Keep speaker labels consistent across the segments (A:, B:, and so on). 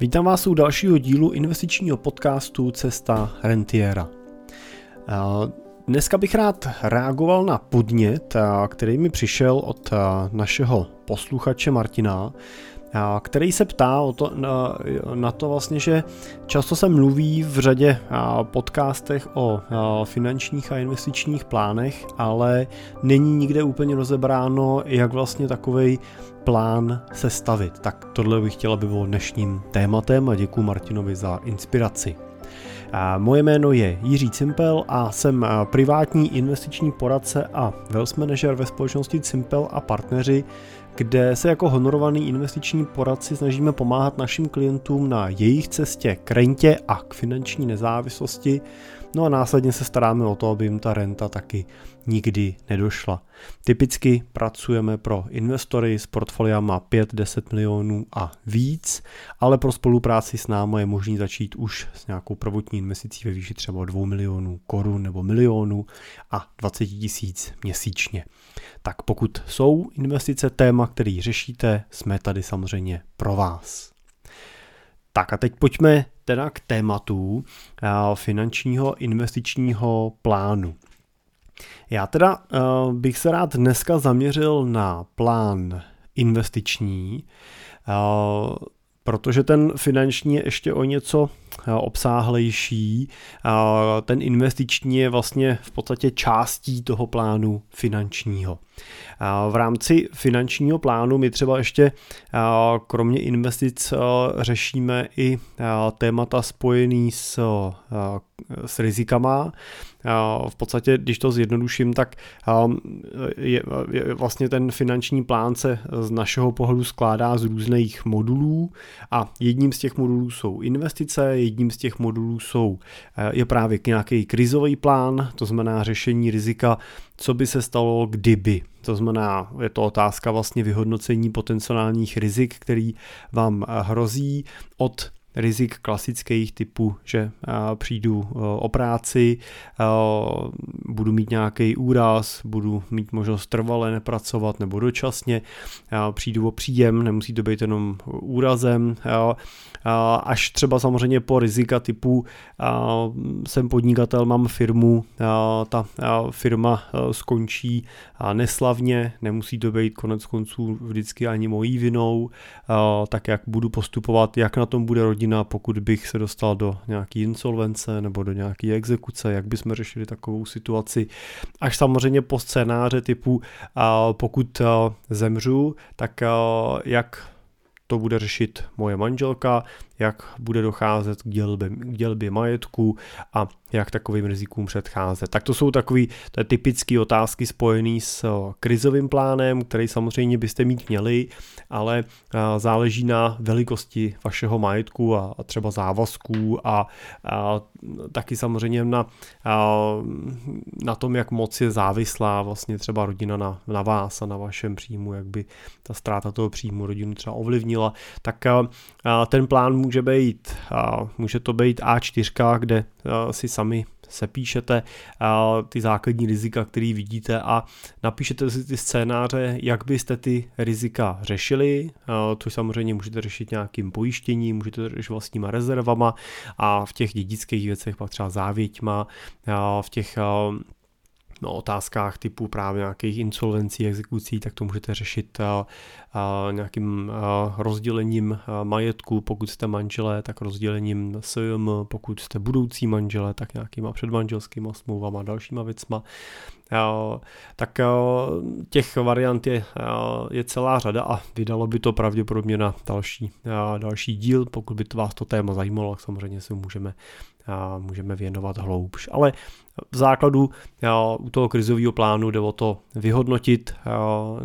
A: Vítám vás u dalšího dílu investičního podcastu Cesta rentiera. Dneska bych rád reagoval na podnět, který mi přišel od našeho posluchače Martina, který se ptá o to, na, na to vlastně, že často se mluví v řadě podcastech o finančních a investičních plánech, ale není nikde úplně rozebráno, jak vlastně takový plán sestavit. Tak tohle bych chtěla by bylo dnešním tématem a děkuji Martinovi za inspiraci. Moje jméno je Jiří Cimpel a jsem privátní investiční poradce a wealth manager ve společnosti Cimpel a partneři, kde se jako honorovaný investiční poradci snažíme pomáhat našim klientům na jejich cestě k rentě a k finanční nezávislosti, no a následně se staráme o to, aby jim ta renta taky nikdy nedošla. Typicky pracujeme pro investory s portfoliama 5-10 milionů a víc, ale pro spolupráci s námi je možný začít už s nějakou prvotní investicí ve výši třeba 2 milionů korun nebo milionů a 20 tisíc měsíčně. Tak pokud jsou investice téma, který řešíte, jsme tady samozřejmě pro vás. Tak a teď pojďme teda k tématu finančního investičního plánu. Já teda uh, bych se rád dneska zaměřil na plán investiční, uh, protože ten finanční je ještě o něco obsáhlejší. Ten investiční je vlastně v podstatě částí toho plánu finančního. V rámci finančního plánu my třeba ještě kromě investic řešíme i témata spojený s, s rizikama. V podstatě, když to zjednoduším, tak je, je vlastně ten finanční plán se z našeho pohledu skládá z různých modulů a jedním z těch modulů jsou investice, jedním z těch modulů jsou, je právě nějaký krizový plán, to znamená řešení rizika co by se stalo, kdyby. To znamená, je to otázka vlastně vyhodnocení potenciálních rizik, který vám hrozí od rizik klasických typů, že přijdu o práci, budu mít nějaký úraz, budu mít možnost trvale nepracovat nebo dočasně, přijdu o příjem, nemusí to být jenom úrazem, až třeba samozřejmě po rizika typu jsem podnikatel, mám firmu, ta firma skončí neslavně, nemusí to být konec konců vždycky ani mojí vinou, tak jak budu postupovat, jak na tom bude rodina, pokud bych se dostal do nějaký insolvence nebo do nějaké exekuce, jak bychom řešili takovou situaci, až samozřejmě po scénáře typu pokud zemřu, tak jak to bude řešit moje manželka, jak bude docházet k dělbě, k dělbě majetku a jak takovým rizikům předcházet. Tak to jsou takové typické otázky spojené s eh, krizovým plánem, který samozřejmě byste mít měli, ale eh, záleží na velikosti vašeho majetku a, a třeba závazků a, a taky samozřejmě na, a, na tom, jak moc je závislá vlastně třeba rodina na, na vás a na vašem příjmu, jak by ta ztráta toho příjmu rodinu třeba ovlivnila, tak a, a ten plán může být, může to být A4, kde si sami sepíšete ty základní rizika, který vidíte a napíšete si ty scénáře, jak byste ty rizika řešili, To samozřejmě můžete řešit nějakým pojištěním, můžete řešit vlastníma rezervama a v těch dědických věcech pak třeba závěťma, v těch no, otázkách typu právě nějakých insolvencí, exekucí, tak to můžete řešit uh, uh, nějakým uh, rozdělením uh, majetku, pokud jste manželé, tak rozdělením SJM, pokud jste budoucí manželé, tak nějakýma předmanželskýma smlouvama a dalšíma věcma. Uh, tak uh, těch variant je, uh, je celá řada a vydalo by to pravděpodobně na další, další díl, pokud by to vás to téma zajímalo, tak samozřejmě se můžeme můžeme věnovat hloubš. Ale v základu u toho krizového plánu jde o to vyhodnotit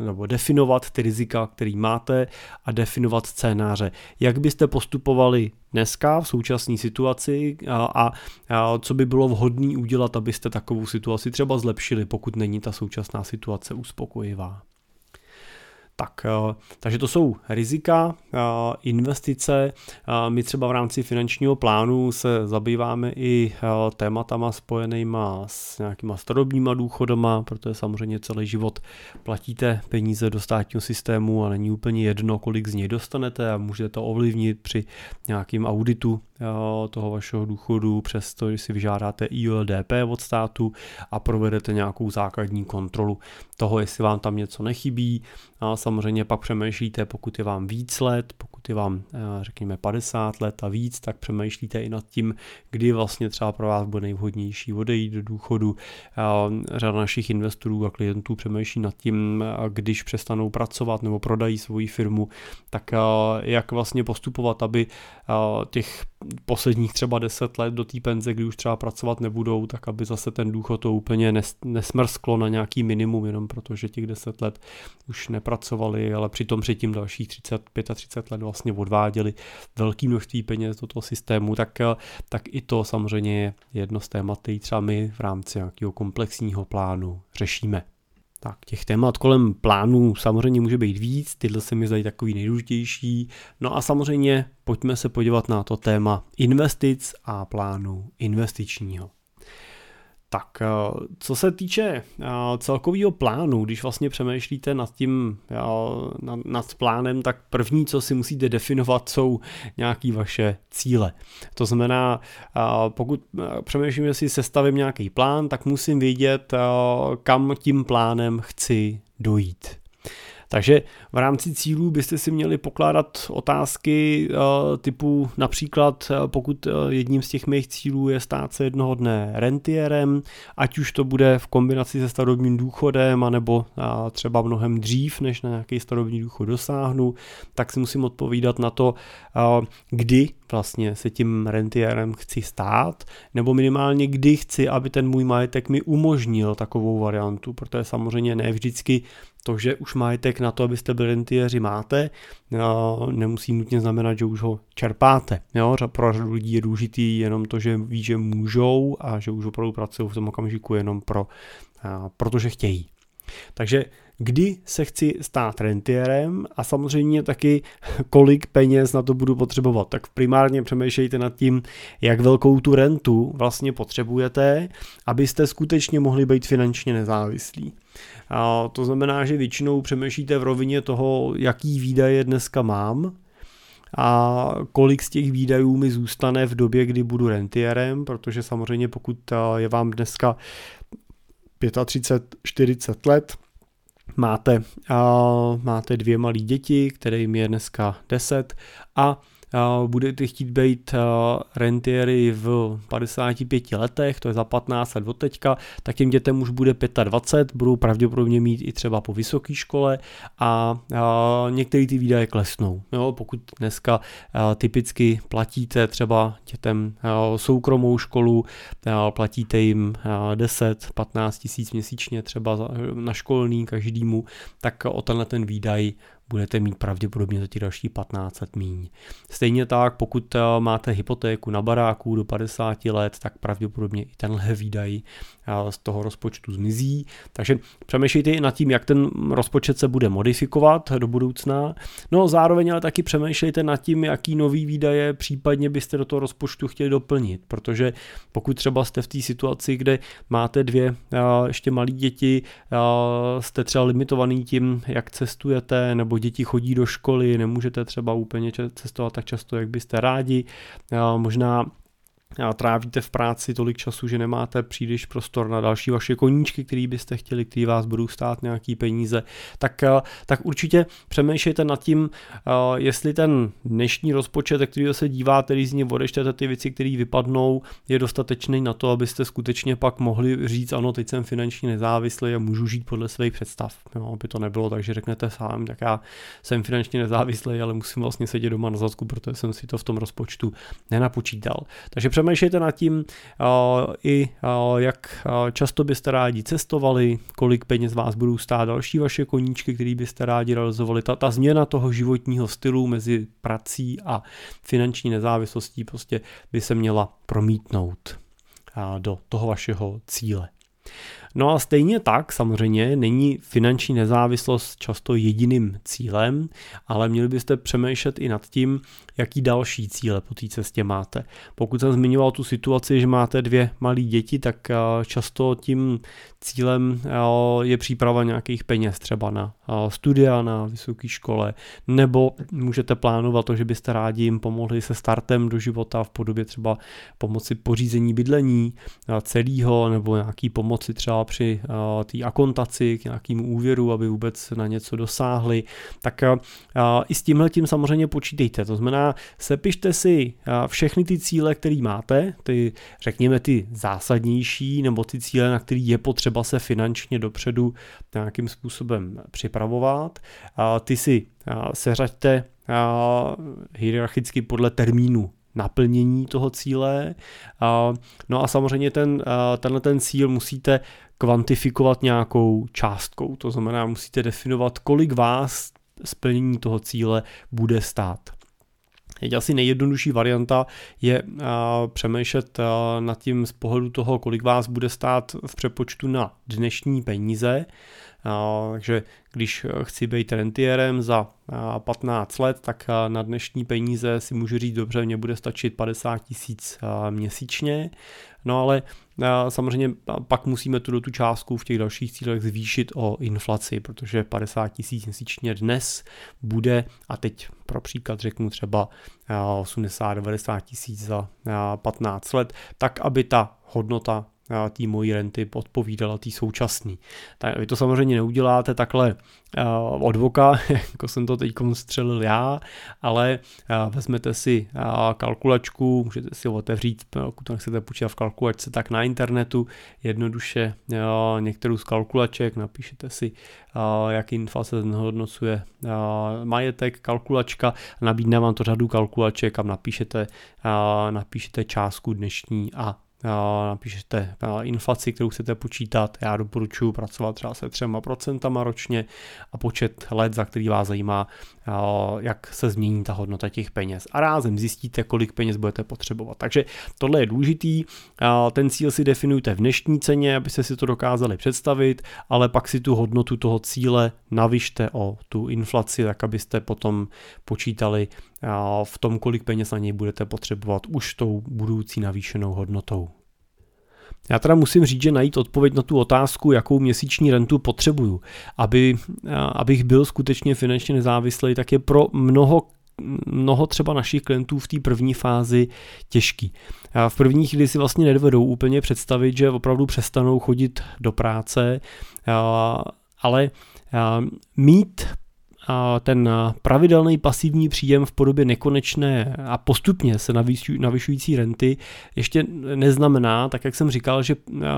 A: nebo definovat ty rizika, který máte a definovat scénáře. Jak byste postupovali dneska v současné situaci a, a, a co by bylo vhodné udělat, abyste takovou situaci třeba zlepšili, pokud není ta současná situace uspokojivá. Tak, eh, takže to jsou rizika, eh, investice. Eh, my třeba v rámci finančního plánu se zabýváme i tématama spojenýma s nějakýma starobníma důchodama, protože samozřejmě celý život platíte peníze do státního systému a není úplně jedno, kolik z něj dostanete a můžete to ovlivnit při nějakým auditu toho vašeho důchodu, přesto, že si vyžádáte ILDP od státu a provedete nějakou základní kontrolu toho, jestli vám tam něco nechybí. Samozřejmě pak přemýšlíte, pokud je vám víc let, pokud je vám, eh, řekněme, 50 let a víc, tak přemýšlíte i nad tím, kdy vlastně třeba pro vás bude nejvhodnější odejít do důchodu. Řada našich investorů a klientů přemýšlí nad tím, když přestanou pracovat nebo prodají svoji firmu, tak jak vlastně postupovat, aby těch posledních třeba 10 let do té penze, kdy už třeba pracovat nebudou, tak aby zase ten důchod to úplně nesmrsklo na nějaký minimum, jenom protože těch 10 let už nepracovali, ale přitom předtím dalších 30, 35 let vlastně odváděli velké množství peněz do toho systému, tak, tak i to samozřejmě je jedno z témat, který třeba my v rámci nějakého komplexního plánu řešíme. Tak těch témat kolem plánů samozřejmě může být víc, tyhle se mi zdají takový nejdůležitější. No a samozřejmě pojďme se podívat na to téma investic a plánu investičního. Tak eh, co se týče eh, celkového plánu, když vlastně přemýšlíte nad tím, eh, nad plánem, tak první, co si musíte definovat, jsou nějaké vaše cíle. To znamená, pokud přemýšlím, jestli sestavím nějaký plán, tak musím vědět, kam tím plánem chci dojít. Takže v rámci cílů byste si měli pokládat otázky uh, typu například, uh, pokud uh, jedním z těch mých cílů je stát se jednoho dne rentierem, ať už to bude v kombinaci se starobním důchodem, anebo třeba mnohem dřív, než na nějaký starobní důchod dosáhnu, tak si musím odpovídat na to, kdy vlastně se tím rentierem chci stát, nebo minimálně kdy chci, aby ten můj majetek mi umožnil takovou variantu, protože samozřejmě ne vždycky to, že už majetek na to, abyste byli rentieři máte, nemusí nutně znamenat, že už ho čerpáte. Jo? Pro řadu lidí je důležitý jenom to, že ví, že můžou a že už opravdu pracují v tom okamžiku jenom pro, protože chtějí. Takže kdy se chci stát rentierem a samozřejmě taky kolik peněz na to budu potřebovat. Tak primárně přemýšlejte nad tím, jak velkou tu rentu vlastně potřebujete, abyste skutečně mohli být finančně nezávislí. A to znamená, že většinou přemýšlíte v rovině toho, jaký výdaje dneska mám, a kolik z těch výdajů mi zůstane v době, kdy budu rentierem, protože samozřejmě pokud je vám dneska 35, 40 let, máte, uh, máte dvě malé děti, kterým je dneska 10 a budete chtít být rentiery v 55 letech, to je za 15 let od teďka, tak těm dětem už bude 25, budou pravděpodobně mít i třeba po vysoké škole a některé ty výdaje klesnou. Jo, pokud dneska typicky platíte třeba dětem soukromou školu, platíte jim 10-15 tisíc měsíčně třeba na školný každému, tak o tenhle ten výdaj budete mít pravděpodobně za těch další 15 let míň. Stejně tak, pokud eh, máte hypotéku na baráku do 50 let, tak pravděpodobně i tenhle výdaj z toho rozpočtu zmizí. Takže přemýšlejte i nad tím, jak ten rozpočet se bude modifikovat do budoucna. No zároveň ale taky přemýšlejte nad tím, jaký nový výdaje případně byste do toho rozpočtu chtěli doplnit, protože pokud třeba jste v té situaci, kde máte dvě ještě malé děti, jste třeba limitovaný tím, jak cestujete nebo děti chodí do školy, nemůžete třeba úplně cestovat tak často, jak byste rádi. Možná trávíte v práci tolik času, že nemáte příliš prostor na další vaše koníčky, který byste chtěli, který vás budou stát nějaký peníze, tak, eh, tak určitě přemýšlejte nad tím, eh, jestli ten dnešní rozpočet, který se díváte, když z něj odečtete ty věci, které vypadnou, je dostatečný na to, abyste skutečně pak mohli říct, ano, teď jsem finančně nezávislý a můžu žít podle svých představ. No, aby to nebylo tak, že řeknete sám, tak já jsem finančně nezávislý, ale musím vlastně sedět doma na zadku, protože jsem si to v tom rozpočtu nenapočítal. Takže nad tím i jak často byste rádi cestovali, kolik peněz vás budou stát další vaše koníčky, které byste rádi realizovali. Ta, ta změna toho životního stylu mezi prací a finanční nezávislostí prostě by se měla promítnout do toho vašeho cíle. No a stejně tak samozřejmě není finanční nezávislost často jediným cílem, ale měli byste přemýšlet i nad tím, jaký další cíle po té cestě máte. Pokud jsem zmiňoval tu situaci, že máte dvě malé děti, tak eh, často tím cílem eh, je příprava nějakých peněz, třeba na eh, studia na vysoké škole, nebo můžete plánovat to, že byste rádi jim pomohli se startem do života v podobě třeba pomoci pořízení bydlení celého, nebo nějaký pomoci třeba při té akontaci k nějakému úvěru, aby vůbec na něco dosáhli, tak i s tímhle tím samozřejmě počítejte. To znamená, sepište si všechny ty cíle, které máte, ty řekněme ty zásadnější, nebo ty cíle, na který je potřeba se finančně dopředu nějakým způsobem připravovat. Ty si seřaďte hierarchicky podle termínu naplnění toho cíle. No a samozřejmě ten, tenhle ten cíl musíte kvantifikovat nějakou částkou. To znamená, musíte definovat, kolik vás splnění toho cíle bude stát. Teď asi nejjednodušší varianta je uh, přemýšlet uh, nad tím z pohledu toho, kolik vás bude stát v přepočtu na dnešní peníze. Takže když chci být rentierem za 15 let, tak na dnešní peníze si můžu říct, dobře, mě bude stačit 50 tisíc měsíčně. No ale samozřejmě pak musíme tu, tu částku v těch dalších cílech zvýšit o inflaci, protože 50 tisíc měsíčně dnes bude, a teď pro příklad řeknu třeba 80-90 tisíc za 15 let, tak aby ta hodnota té mojí renty odpovídala té současné. Tak vy to samozřejmě neuděláte takhle od voka, jako jsem to teď střelil já, ale vezmete si kalkulačku, můžete si otevřít, pokud to nechcete počítat v kalkulačce, tak na internetu jednoduše některou z kalkulaček, napíšete si, jak inflace znehodnocuje majetek, kalkulačka, nabídne vám to řadu kalkulaček, kam napíšete, napíšete částku dnešní a napíšete inflaci, kterou chcete počítat. Já doporučuji pracovat třeba se třema procentama ročně a počet let, za který vás zajímá, jak se změní ta hodnota těch peněz. A rázem zjistíte, kolik peněz budete potřebovat. Takže tohle je důležitý. Ten cíl si definujte v dnešní ceně, abyste si to dokázali představit, ale pak si tu hodnotu toho cíle navyšte o tu inflaci, tak abyste potom počítali v tom, kolik peněz na něj budete potřebovat už tou budoucí navýšenou hodnotou. Já teda musím říct, že najít odpověď na tu otázku, jakou měsíční rentu potřebuju, aby, abych byl skutečně finančně nezávislý, tak je pro mnoho mnoho třeba našich klientů v té první fázi těžký. V první chvíli si vlastně nedovedou úplně představit, že opravdu přestanou chodit do práce, ale mít ten pravidelný pasivní příjem v podobě nekonečné a postupně se navyšující renty ještě neznamená, tak jak jsem říkal, že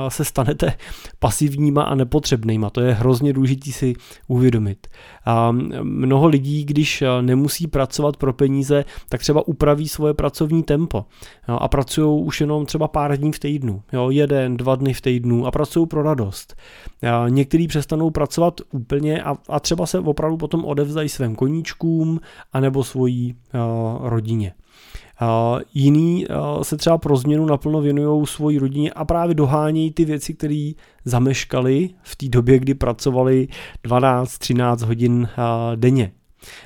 A: se stanete pasivníma a nepotřebnýma. To je hrozně důležité si uvědomit. A mnoho lidí, když nemusí pracovat pro peníze, tak třeba upraví svoje pracovní tempo a pracují už jenom třeba pár dní v týdnu, jo, jeden, dva dny v týdnu a pracují pro radost. Někteří přestanou pracovat úplně a, a třeba se opravdu potom odevzdají svým koníčkům anebo svojí uh, rodině. Uh, jiný uh, se třeba pro změnu naplno věnují svojí rodině a právě dohánějí ty věci, které zameškali v té době, kdy pracovali 12-13 hodin uh, denně.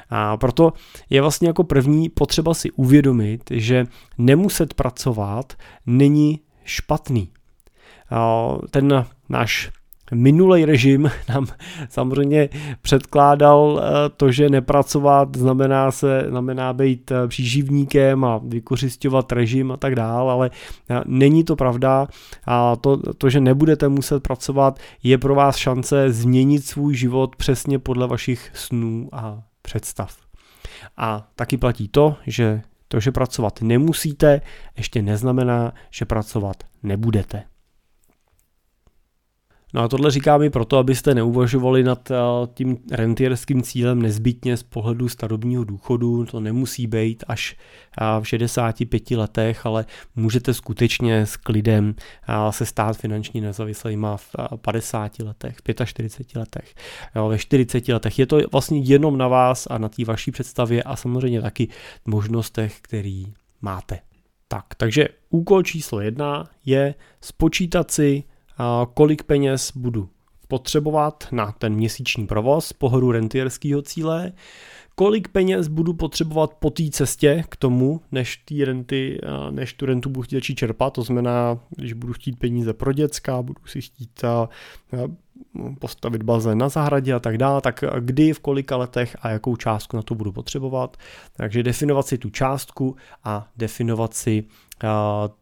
A: A proto je vlastně jako první potřeba si uvědomit, že nemuset pracovat není špatný. Ten náš minulý režim nám samozřejmě předkládal eh, to, že nepracovat znamená se, znamená být eh, příživníkem a vykořišťovat režim a tak dál, ale eh, není to pravda a to, to, že nebudete muset pracovat, je pro vás šance změnit svůj život přesně podle vašich snů a představ. A taky platí to, že to, že pracovat nemusíte, ještě neznamená, že pracovat nebudete. No a tohle říkám i proto, abyste neuvažovali nad eh, tím rentierským cílem nezbytně z pohledu starobního důchodu. To nemusí být až eh, v 65 letech, ale můžete skutečně s klidem eh, se stát finančně nezávislýma v 50 letech, 45 letech, jo, ve 40 letech. Je to vlastně jenom na vás a na té vaší představě a samozřejmě taky možnostech, který máte. Tak, takže úkol číslo jedna je spočítat si kolik peněz budu potřebovat na ten měsíční provoz pohodu rentierského cíle, kolik peněz budu potřebovat po té cestě k tomu, než, tý renty, než tu rentu budu chtít čerpat, to znamená, když budu chtít peníze pro děcka, budu si chtít postavit bazén na zahradě a tak dále, tak kdy, v kolika letech a jakou částku na to budu potřebovat. Takže definovat si tu částku a definovat si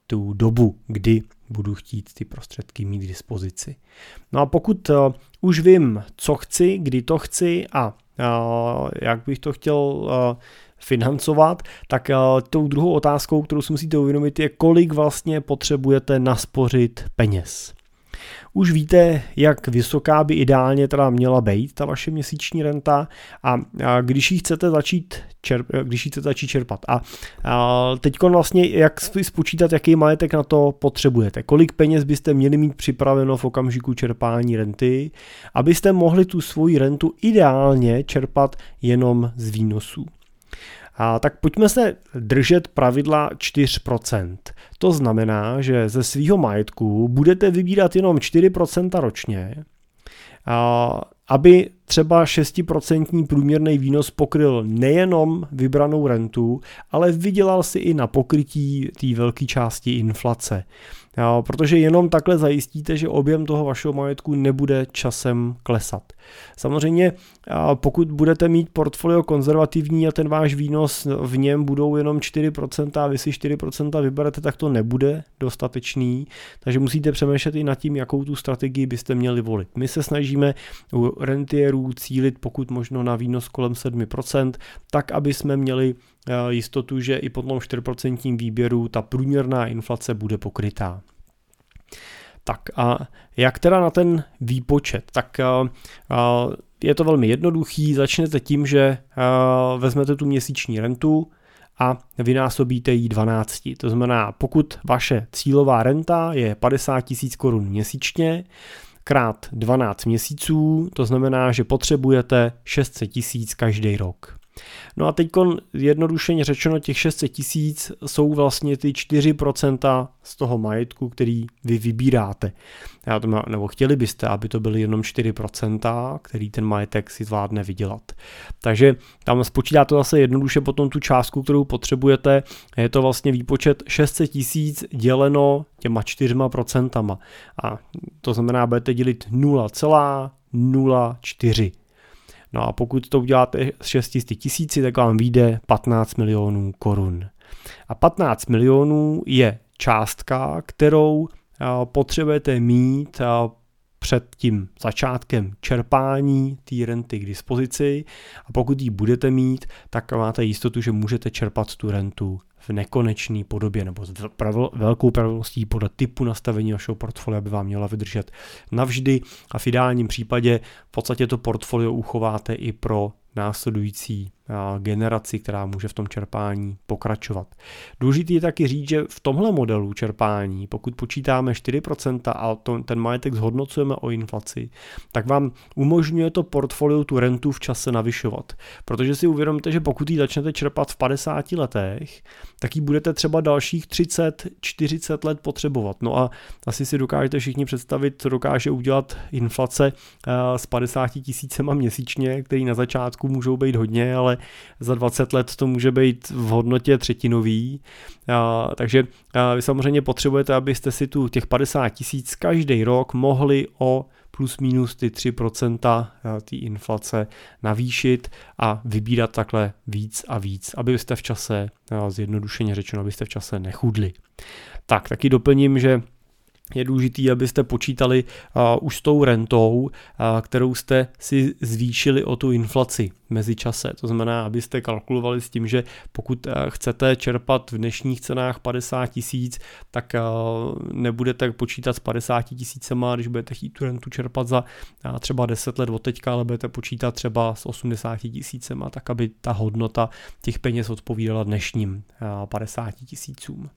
A: tu dobu, kdy budu chtít ty prostředky mít k dispozici. No a pokud už vím, co chci, kdy to chci a jak bych to chtěl financovat, tak tou druhou otázkou, kterou si musíte uvědomit, je, kolik vlastně potřebujete naspořit peněz. Už víte, jak vysoká by ideálně teda měla být ta vaše měsíční renta a, když ji chcete začít, čerp, když ji chcete začít čerpat. A, a teď vlastně, jak si spočítat, jaký majetek na to potřebujete. Kolik peněz byste měli mít připraveno v okamžiku čerpání renty, abyste mohli tu svoji rentu ideálně čerpat jenom z výnosů. A tak pojďme se držet pravidla 4%. To znamená, že ze svého majetku budete vybírat jenom 4% ročně, aby třeba 6% průměrný výnos pokryl nejenom vybranou rentu, ale vydělal si i na pokrytí té velké části inflace. Protože jenom takhle zajistíte, že objem toho vašeho majetku nebude časem klesat. Samozřejmě, pokud budete mít portfolio konzervativní a ten váš výnos v něm budou jenom 4% a vy si 4% vyberete, tak to nebude dostatečný, takže musíte přemýšlet i nad tím, jakou tu strategii byste měli volit. My se snažíme u rentierů cílit pokud možno na výnos kolem 7%, tak aby jsme měli jistotu, že i po tom 4% výběru ta průměrná inflace bude pokrytá. Tak a jak teda na ten výpočet? Tak je to velmi jednoduchý, začnete tím, že vezmete tu měsíční rentu a vynásobíte ji 12. To znamená, pokud vaše cílová renta je 50 tisíc korun měsíčně, krát 12 měsíců, to znamená, že potřebujete 600 tisíc každý rok. No a teď jednodušeně řečeno těch 600 tisíc jsou vlastně ty 4% z toho majetku, který vy vybíráte. Já to má, nebo chtěli byste, aby to byly jenom 4%, který ten majetek si zvládne vydělat. Takže tam spočítáte zase jednoduše potom tu částku, kterou potřebujete. Je to vlastně výpočet 600 tisíc děleno těma 4%. A to znamená, budete dělit 0,04. No a pokud to uděláte s 600 tisíci, tak vám vyjde 15 milionů korun. A 15 milionů je částka, kterou potřebujete mít před tím začátkem čerpání té renty k dispozici a pokud ji budete mít, tak máte jistotu, že můžete čerpat tu rentu v nekonečné podobě nebo s velkou pravidelností podle typu nastavení vašeho portfolia by vám měla vydržet navždy. A v ideálním případě v podstatě to portfolio uchováte i pro následující generaci, která může v tom čerpání pokračovat. Důležité je taky říct, že v tomhle modelu čerpání, pokud počítáme 4% a to, ten majetek zhodnocujeme o inflaci, tak vám umožňuje to portfolio tu rentu v čase navyšovat. Protože si uvědomíte, že pokud ji začnete čerpat v 50 letech, tak ji budete třeba dalších 30-40 let potřebovat. No a asi si dokážete všichni představit, co dokáže udělat inflace s 50 tisícema měsíčně, který na začátku můžou být hodně, ale za 20 let to může být v hodnotě třetinový. A, takže a vy samozřejmě potřebujete, abyste si tu těch 50 tisíc každý rok mohli o plus minus ty 3% té inflace navýšit a vybírat takhle víc a víc, abyste v čase, zjednodušeně řečeno, abyste v čase nechudli. Tak, taky doplním, že je důležitý, abyste počítali uh, už s tou rentou, uh, kterou jste si zvýšili o tu inflaci mezi čase. To znamená, abyste kalkulovali s tím, že pokud uh, chcete čerpat v dnešních cenách 50 tisíc, tak uh, nebudete počítat s 50 tisícema, když budete chtít tu rentu čerpat za uh, třeba 10 let od teďka, ale budete počítat třeba s 80 tisícema, tak aby ta hodnota těch peněz odpovídala dnešním uh, 50 tisícům.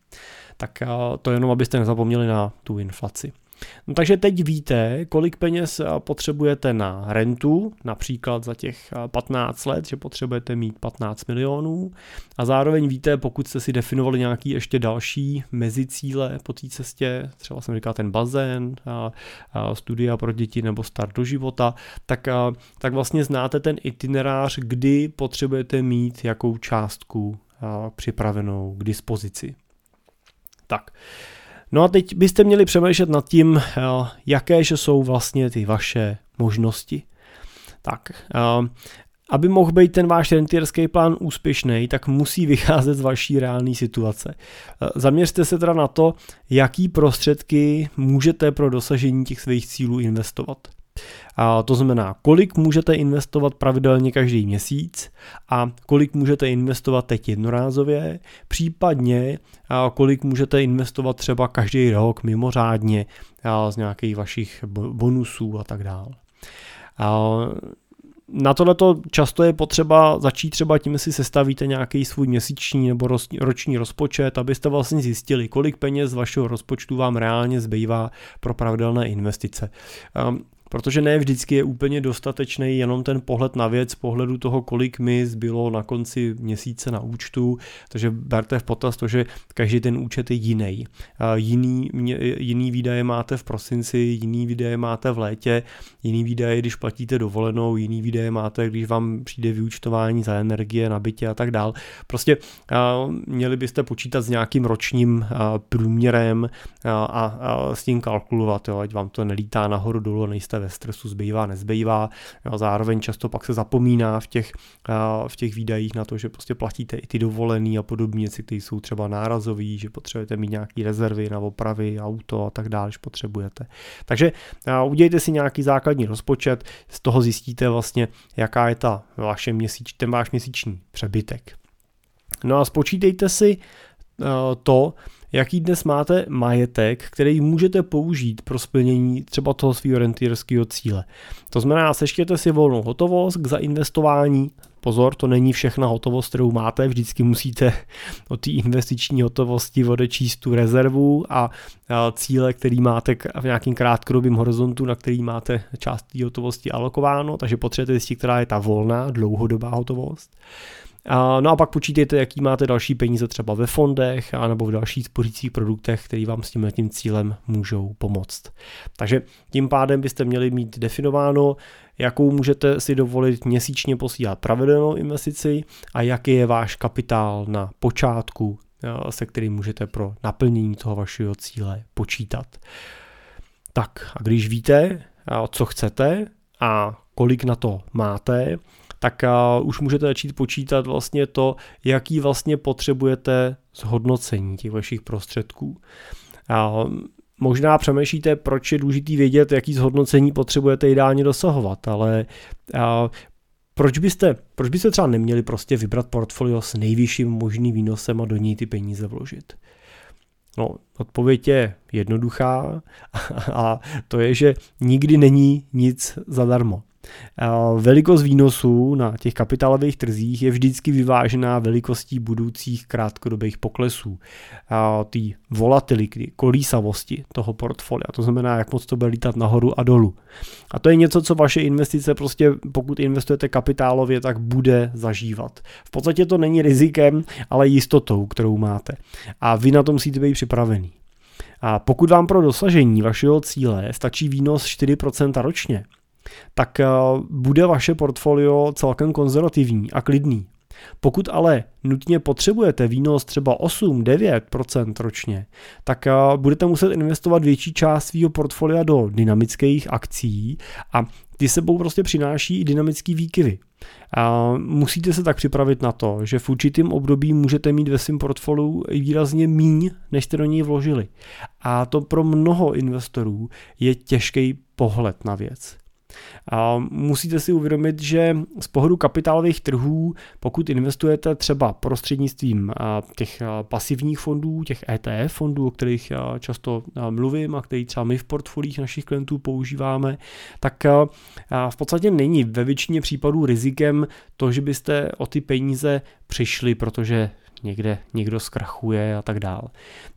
A: Tak to jenom, abyste nezapomněli na tu inflaci. No takže teď víte, kolik peněz potřebujete na rentu, například za těch 15 let, že potřebujete mít 15 milionů a zároveň víte, pokud jste si definovali nějaký ještě další mezicíle po té cestě, třeba jsem říkal ten bazén, a, a studia pro děti nebo start do života, tak, a, tak vlastně znáte ten itinerář, kdy potřebujete mít jakou částku a, připravenou k dispozici. Tak. No a teď byste měli přemýšlet nad tím, eh, jaké že jsou vlastně ty vaše možnosti. Tak, eh, aby mohl být ten váš rentierský plán úspěšný, tak musí vycházet z vaší reálné situace. Eh, zaměřte se teda na to, jaký prostředky můžete pro dosažení těch svých cílů investovat. A to znamená, kolik můžete investovat pravidelně každý měsíc a kolik můžete investovat teď jednorázově, případně kolik můžete investovat třeba každý rok mimořádně z nějakých vašich bonusů a tak dále. Na tohleto často je potřeba začít třeba tím, si sestavíte nějaký svůj měsíční nebo roční rozpočet, abyste vlastně zjistili, kolik peněz z vašeho rozpočtu vám reálně zbývá pro pravidelné investice protože ne vždycky je úplně dostatečný jenom ten pohled na věc, pohledu toho, kolik mi zbylo na konci měsíce na účtu, takže berte v potaz to, že každý ten účet je jiný. Jiný, jiný výdaje máte v prosinci, jiný výdaje máte v létě, jiný výdaje, když platíte dovolenou, jiný výdaje máte, když vám přijde vyúčtování za energie, nabitě a tak dál. Prostě měli byste počítat s nějakým ročním průměrem a, s tím kalkulovat, jo, ať vám to nelítá nahoru dolů, nejste ve stresu zbývá, nezbývá. A zároveň často pak se zapomíná v těch, v těch výdajích na to, že prostě platíte i ty dovolený a podobně věci, které jsou třeba nárazový, že potřebujete mít nějaké rezervy na opravy, auto a tak dále, když potřebujete. Takže udějte si nějaký základní rozpočet, z toho zjistíte vlastně, jaká je ta vaše měsíč, ten váš měsíční přebytek. No a spočítejte si to, jaký dnes máte majetek, který můžete použít pro splnění třeba toho svého rentierského cíle. To znamená, seštěte si volnou hotovost k zainvestování, Pozor, to není všechna hotovost, kterou máte, vždycky musíte od té investiční hotovosti odečíst tu rezervu a cíle, který máte v nějakým krátkodobém horizontu, na který máte část té hotovosti alokováno, takže potřebujete zjistit, která je ta volná, dlouhodobá hotovost. No a pak počítejte, jaký máte další peníze třeba ve fondech a nebo v dalších spořících produktech, které vám s tím tím cílem můžou pomoct. Takže tím pádem byste měli mít definováno, jakou můžete si dovolit měsíčně posílat pravidelnou investici a jaký je váš kapitál na počátku, se kterým můžete pro naplnění toho vašeho cíle počítat. Tak a když víte, co chcete a kolik na to máte, tak uh, už můžete začít počítat vlastně to, jaký vlastně potřebujete zhodnocení těch vašich prostředků. Uh, možná přemýšlíte, proč je důležitý vědět, jaký zhodnocení potřebujete ideálně dosahovat, ale uh, proč byste, proč byste třeba neměli prostě vybrat portfolio s nejvyšším možným výnosem a do něj ty peníze vložit? No, odpověď je jednoduchá a to je, že nikdy není nic zadarmo. Velikost výnosů na těch kapitálových trzích je vždycky vyvážená velikostí budoucích krátkodobých poklesů. Ty volatility, kolísavosti toho portfolia, to znamená, jak moc to bude lítat nahoru a dolů. A to je něco, co vaše investice prostě, pokud investujete kapitálově, tak bude zažívat. V podstatě to není rizikem, ale jistotou, kterou máte. A vy na to musíte být připravený. A pokud vám pro dosažení vašeho cíle stačí výnos 4% ročně, tak eh, bude vaše portfolio celkem konzervativní a klidný. Pokud ale nutně potřebujete výnos třeba 8-9% ročně, tak eh, budete muset investovat větší část svého portfolia do dynamických akcí a ty sebou prostě přináší i dynamické výkyvy. A musíte se tak připravit na to, že v určitém období můžete mít ve svém portfoliu výrazně míň, než jste do něj vložili. A to pro mnoho investorů je těžký pohled na věc. A musíte si uvědomit, že z pohledu kapitálových trhů, pokud investujete třeba prostřednictvím těch pasivních fondů, těch ETF fondů, o kterých často mluvím a který třeba my v portfolích našich klientů používáme, tak v podstatě není ve většině případů rizikem to, že byste o ty peníze přišli, protože někde někdo zkrachuje a tak dále.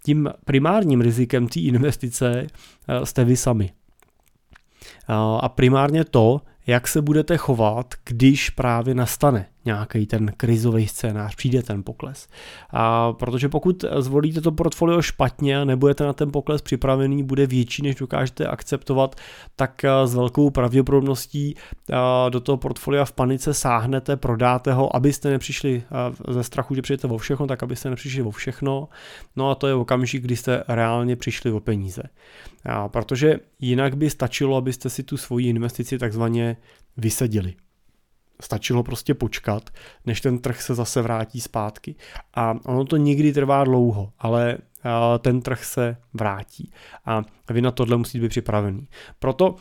A: Tím primárním rizikem té investice jste vy sami. A primárně to, jak se budete chovat, když právě nastane nějaký ten krizový scénář, přijde ten pokles. A protože pokud zvolíte to portfolio špatně nebudete na ten pokles připravený, bude větší, než dokážete akceptovat, tak s velkou pravděpodobností do toho portfolia v panice sáhnete, prodáte ho, abyste nepřišli ze strachu, že přijete o všechno, tak abyste nepřišli o všechno. No a to je okamžik, kdy jste reálně přišli o peníze. A protože jinak by stačilo, abyste si tu svoji investici takzvaně vyseděli. Stačilo prostě počkat, než ten trh se zase vrátí zpátky. A ono to někdy trvá dlouho, ale ten trh se vrátí. A vy na tohle musíte být připravený. Proto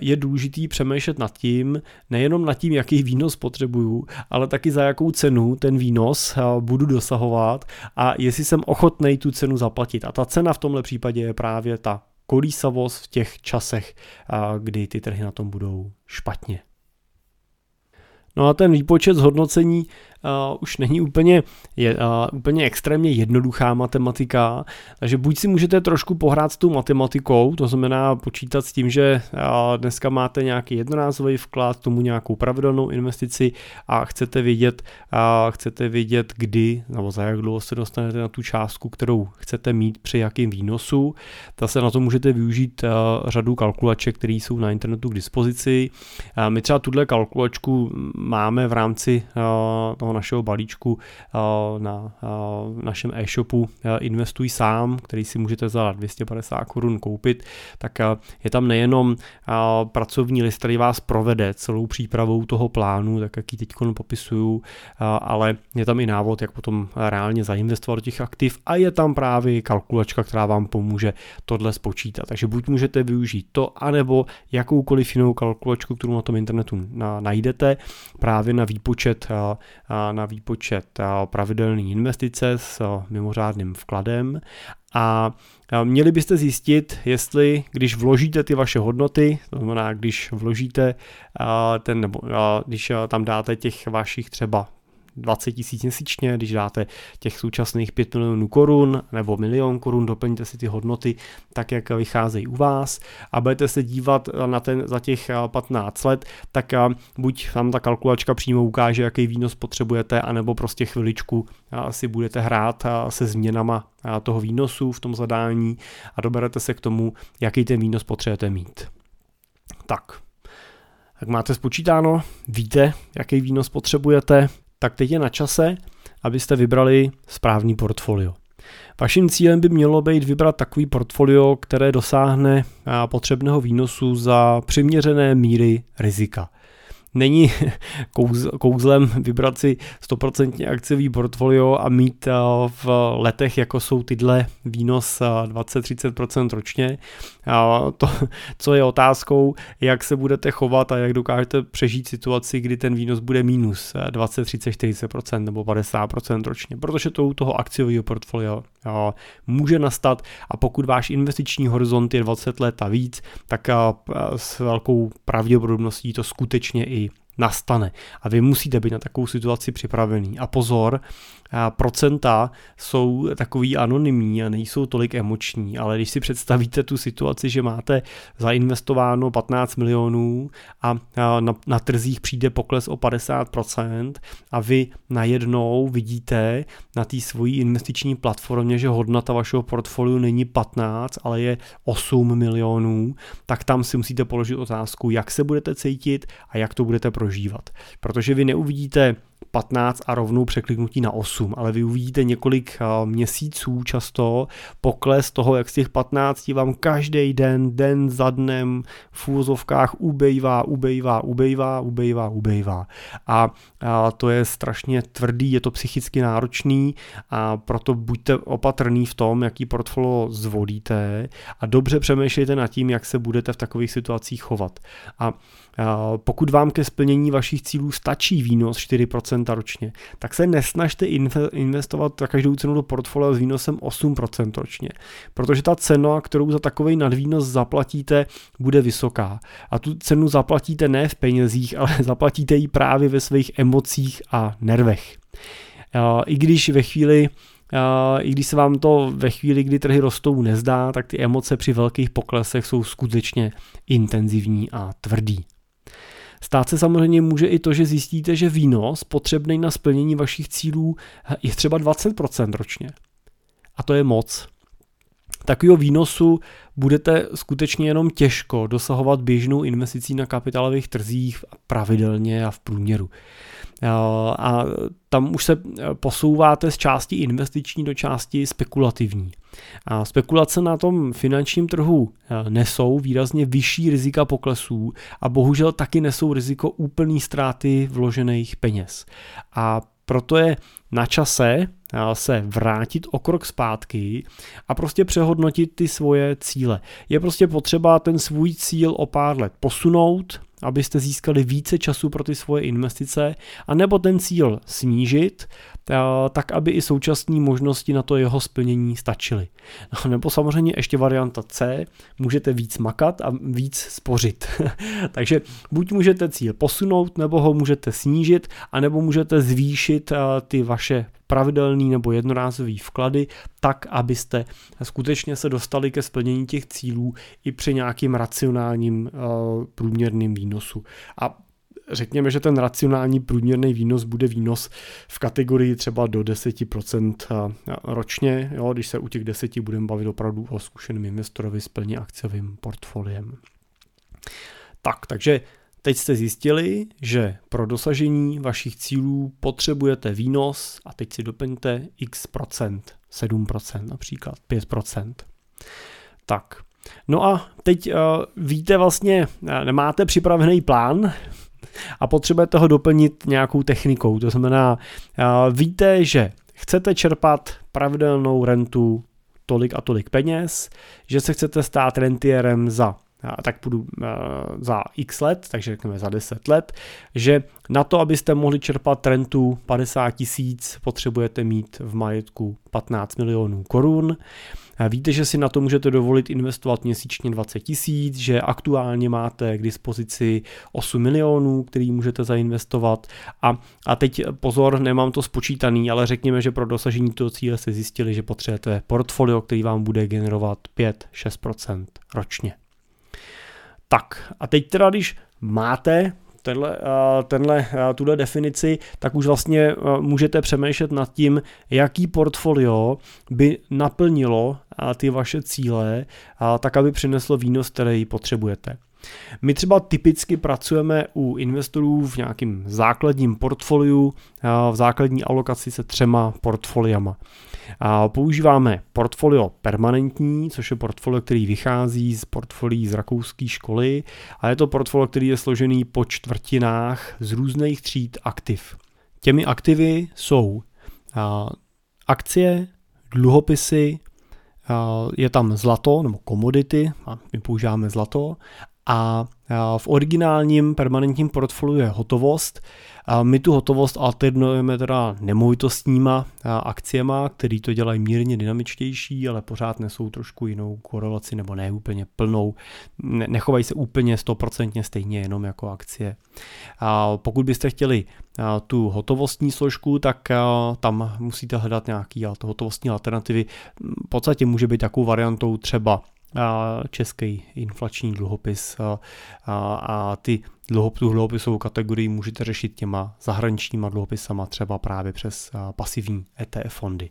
A: je důležitý přemýšlet nad tím, nejenom nad tím, jaký výnos potřebuju, ale taky za jakou cenu ten výnos budu dosahovat a jestli jsem ochotný tu cenu zaplatit. A ta cena v tomhle případě je právě ta kolísavost v těch časech, kdy ty trhy na tom budou špatně. No a ten výpočet zhodnocení uh, už není úplně, je, uh, úplně extrémně jednoduchá matematika, takže buď si můžete trošku pohrát s tou matematikou, to znamená počítat s tím, že uh, dneska máte nějaký jednorázový vklad, tomu nějakou pravidelnou investici a chcete vědět, uh, chcete vědět, kdy nebo za jak dlouho se dostanete na tu částku, kterou chcete mít při jakým výnosu. se na to můžete využít uh, řadu kalkulaček, které jsou na internetu k dispozici. Uh, my třeba tuhle kalkulačku máme v rámci uh, toho našeho balíčku uh, na uh, našem e-shopu Investuj sám, který si můžete za 250 korun koupit, tak je tam nejenom pracovní list, který vás provede celou přípravou toho plánu, tak jak ji teď popisuju, ale je tam i návod, jak potom reálně zainvestovat do těch aktiv a je tam právě kalkulačka, která vám pomůže tohle spočítat. Takže buď můžete využít to, anebo jakoukoliv jinou kalkulačku, kterou na tom internetu najdete, právě na výpočet, na výpočet pravidelné investice s mimořádným vkladem. A měli byste zjistit, jestli když vložíte ty vaše hodnoty, to znamená, když vložíte ten, nebo když tam dáte těch vašich třeba 20 tisíc měsíčně, když dáte těch současných 5 milionů korun nebo milion korun, doplňte si ty hodnoty tak, jak vycházejí u vás. A budete se dívat na ten za těch 15 let, tak buď tam ta kalkulačka přímo ukáže, jaký výnos potřebujete, anebo prostě chviličku si budete hrát se změnama toho výnosu v tom zadání a doberete se k tomu, jaký ten výnos potřebujete mít. Tak, tak máte spočítáno, víte, jaký výnos potřebujete, tak teď je na čase, abyste vybrali správný portfolio. Vaším cílem by mělo být vybrat takový portfolio, které dosáhne potřebného výnosu za přiměřené míry rizika není kouz, kouzlem vybrat si 100% akciový portfolio a mít eh, v letech, jako jsou tyhle výnos 20-30% eh, ročně. To, co je otázkou, jak se budete chovat a jak dokážete přežít situaci, kdy ten výnos bude minus 20, 30, 40% nebo 50% ročně, protože to u toho akciového portfolia eh, může nastat a pokud váš investiční horizont je 20 let a víc, tak s velkou pravděpodobností to skutečně i nastane. A vy musíte být na takovou situaci připravený. A pozor, procenta jsou takový anonymní a nejsou tolik emoční, ale když si představíte tu situaci, že máte zainvestováno 15 milionů a na, na trzích přijde pokles o 50% a vy najednou vidíte na té svojí investiční platformě, že hodnota vašeho portfoliu není 15, ale je 8 milionů, tak tam si musíte položit otázku, jak se budete cítit a jak to budete prožívat. Protože vy neuvidíte 15 a rovnou překliknutí na 8, ale vy uvidíte několik eh, měsíců často pokles toho, jak z těch 15 vám každý den, den za dnem v úvozovkách ubejvá, ubejvá, ubejvá, ubejvá, ubejvá. A, a to je strašně tvrdý, je to psychicky náročný a proto buďte opatrný v tom, jaký portfolio zvolíte a dobře přemýšlejte nad tím, jak se budete v takových situacích chovat. A pokud vám ke splnění vašich cílů stačí výnos 4% ročně, tak se nesnažte investovat na každou cenu do portfolia s výnosem 8% ročně, protože ta cena, kterou za takový nadvýnos zaplatíte, bude vysoká. A tu cenu zaplatíte ne v penězích, ale zaplatíte ji právě ve svých emocích a nervech. I když ve chvíli, i když se vám to ve chvíli, kdy trhy rostou, nezdá, tak ty emoce při velkých poklesech jsou skutečně intenzivní a tvrdý. Stát se samozřejmě může i to, že zjistíte, že výnos potřebný na splnění vašich cílů je třeba 20% ročně. A to je moc. Takového výnosu budete skutečně jenom těžko dosahovat běžnou investicí na kapitálových trzích pravidelně a v průměru. A tam už se posouváte z části investiční do části spekulativní. A spekulace na tom finančním trhu nesou výrazně vyšší rizika poklesů a bohužel taky nesou riziko úplný ztráty vložených peněz. A proto je na čase se vrátit o krok zpátky a prostě přehodnotit ty svoje cíle. Je prostě potřeba ten svůj cíl o pár let posunout, abyste získali více času pro ty svoje investice, a nebo ten cíl snížit, tak aby i současné možnosti na to jeho splnění stačily. Nebo samozřejmě ještě varianta C, můžete víc makat a víc spořit. Takže buď můžete cíl posunout, nebo ho můžete snížit, anebo můžete zvýšit ty vaše pravidelný nebo jednorázový vklady, tak, abyste skutečně se dostali ke splnění těch cílů i při nějakým racionálním průměrným výnosu. A řekněme, že ten racionální průměrný výnos bude výnos v kategorii třeba do 10% eh, ročně, jo, když se u těch 10 budeme bavit opravdu o zkušeným investorovi s plně akciovým portfoliem. Tak, takže Teď jste zjistili, že pro dosažení vašich cílů potřebujete výnos a teď si doplňte x procent, 7% například, 5%. Tak, no a teď uh, víte vlastně, uh, nemáte připravený plán a potřebujete ho doplnit nějakou technikou. To znamená, uh, víte, že chcete čerpat pravidelnou rentu tolik a tolik peněz, že se chcete stát rentierem za tak půjdu za x let, takže řekneme za 10 let, že na to, abyste mohli čerpat rentu 50 tisíc, potřebujete mít v majetku 15 milionů korun. Víte, že si na to můžete dovolit investovat měsíčně 20 tisíc, že aktuálně máte k dispozici 8 milionů, který můžete zainvestovat. A, a teď pozor, nemám to spočítaný, ale řekněme, že pro dosažení toho cíle se zjistili, že potřebujete portfolio, který vám bude generovat 5-6% ročně. Tak a teď teda, když máte tenhle, tenhle, tuhle definici, tak už vlastně eh, můžete přemýšlet nad tím, jaký portfolio by naplnilo ty vaše cíle, tak aby přineslo výnos, který potřebujete. My třeba typicky pracujeme u investorů v nějakém základním portfoliu, v základní alokaci se třema portfoliama. Používáme portfolio permanentní, což je portfolio, který vychází z portfolií z rakouské školy a je to portfolio, který je složený po čtvrtinách z různých tříd aktiv. Těmi aktivy jsou akcie, dluhopisy, je tam zlato nebo komodity, a my používáme zlato, a v originálním permanentním portfoliu je hotovost. My tu hotovost alternujeme teda nemovitostníma akciema, který to dělají mírně dynamičtější, ale pořád nesou trošku jinou korelaci nebo ne úplně plnou. Nechovají se úplně stoprocentně stejně jenom jako akcie. Pokud byste chtěli tu hotovostní složku, tak tam musíte hledat nějaký hotovostní alternativy. V podstatě může být takovou variantou třeba český inflační dluhopis a, a, a ty dluhop, tu dluhopisovou kategorii můžete řešit těma zahraničníma dluhopisama třeba právě přes pasivní ETF fondy.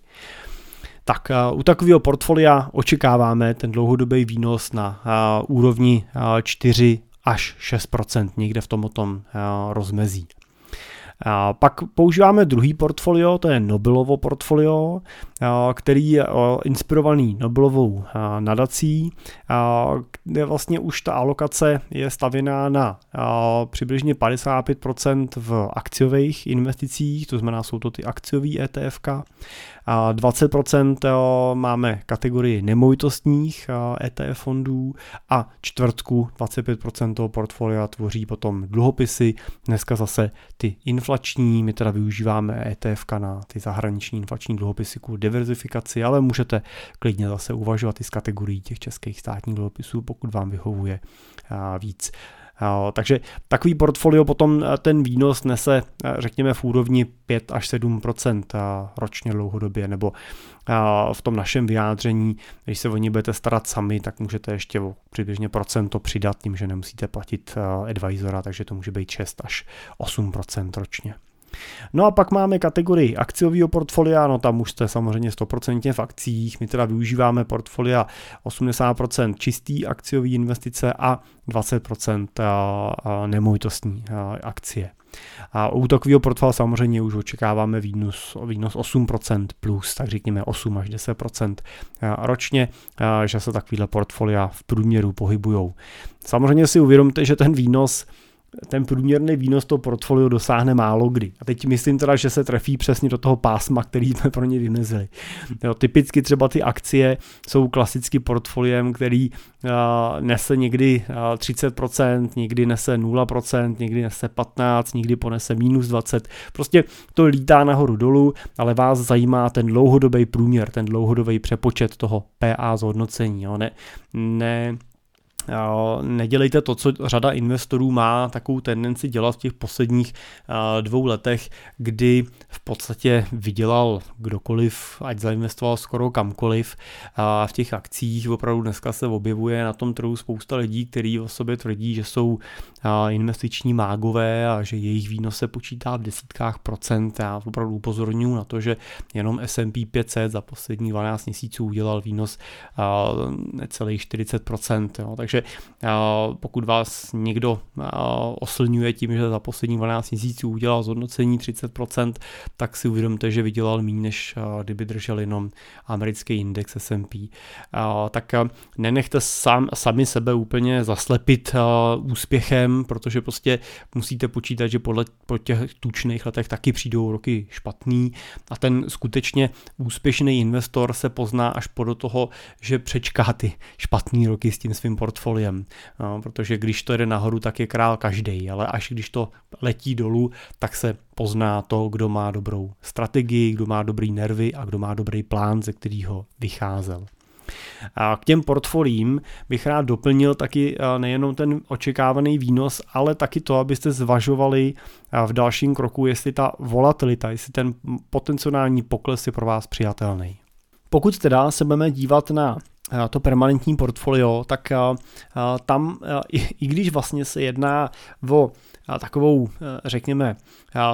A: Tak u takového portfolia očekáváme ten dlouhodobý výnos na úrovni 4 až 6% někde v tomto rozmezí. A pak používáme druhý portfolio, to je Nobelovo portfolio, který je inspirovaný Nobelovou nadací, kde vlastně už ta alokace je stavěná na přibližně 55% v akciových investicích, to znamená, jsou to ty akciový ETF, 20% eh, máme kategorii nemovitostních ETF fondů a čtvrtku 25% toho portfolia tvoří potom dluhopisy. Dneska zase ty inflační, my teda využíváme ETF na ty zahraniční inflační dluhopisy kvůli diverzifikaci, ale můžete klidně zase uvažovat i z kategorií těch českých státních dluhopisů, pokud vám vyhovuje víc Takže takový portfolio potom ten výnos nese, řekněme, v úrovni 5 až 7% ročně dlouhodobě, nebo v tom našem vyjádření, když se o ně budete starat sami, tak můžete ještě o přibližně procento přidat tím, že nemusíte platit advisora, takže to může být 6 až 8% ročně. No a pak máme kategorii akciového portfolia, no tam už jste samozřejmě 100% v akcích, my teda využíváme portfolia 80% čistý akciový investice a 20% nemovitostní akcie. A u takového portfolia samozřejmě už očekáváme výnos, výnos 8% plus, tak řekněme 8 až 10% ročně, že se takovýhle portfolia v průměru pohybujou. Samozřejmě si uvědomte, že ten výnos ten průměrný výnos toho portfolio dosáhne málo kdy. A teď myslím teda, že se trefí přesně do toho pásma, který jsme pro ně vymezili. Jo, typicky třeba ty akcie jsou klasicky portfoliem, který uh, nese někdy uh, 30%, někdy nese 0%, někdy nese 15%, někdy ponese minus 20%. Prostě to lítá nahoru dolů, ale vás zajímá ten dlouhodobý průměr, ten dlouhodobý přepočet toho PA zhodnocení. Jo. Ne, ne nedělejte to, co řada investorů má takovou tendenci dělat v těch posledních dvou letech, kdy v podstatě vydělal kdokoliv, ať zainvestoval skoro kamkoliv v těch akcích. Opravdu dneska se objevuje na tom trhu spousta lidí, kteří o sobě tvrdí, že jsou investiční mágové a že jejich výnos se počítá v desítkách procent. Já opravdu upozorňuji na to, že jenom S&P 500 za poslední 12 měsíců udělal výnos necelých 40%. Jo. Takže pokud vás někdo oslňuje tím, že za poslední 12 měsíců udělal zhodnocení 30%, tak si uvědomte, že vydělal méně, než kdyby držel jenom americký index S&P. Tak nenechte sám, sami sebe úplně zaslepit úspěchem, protože prostě musíte počítat, že podle, po těch tučných letech taky přijdou roky špatný a ten skutečně úspěšný investor se pozná až po do toho, že přečká ty špatný roky s tím svým portfoliem portfoliem, no, protože když to jde nahoru, tak je král každý, ale až když to letí dolů, tak se pozná to, kdo má dobrou strategii, kdo má dobrý nervy a kdo má dobrý plán, ze kterého vycházel. A k těm portfolím bych rád doplnil taky nejenom ten očekávaný výnos, ale taky to, abyste zvažovali v dalším kroku, jestli ta volatilita, jestli ten potenciální pokles je pro vás přijatelný. Pokud teda se budeme dívat na to permanentní portfolio, tak tam, i když vlastně se jedná o takovou, řekněme,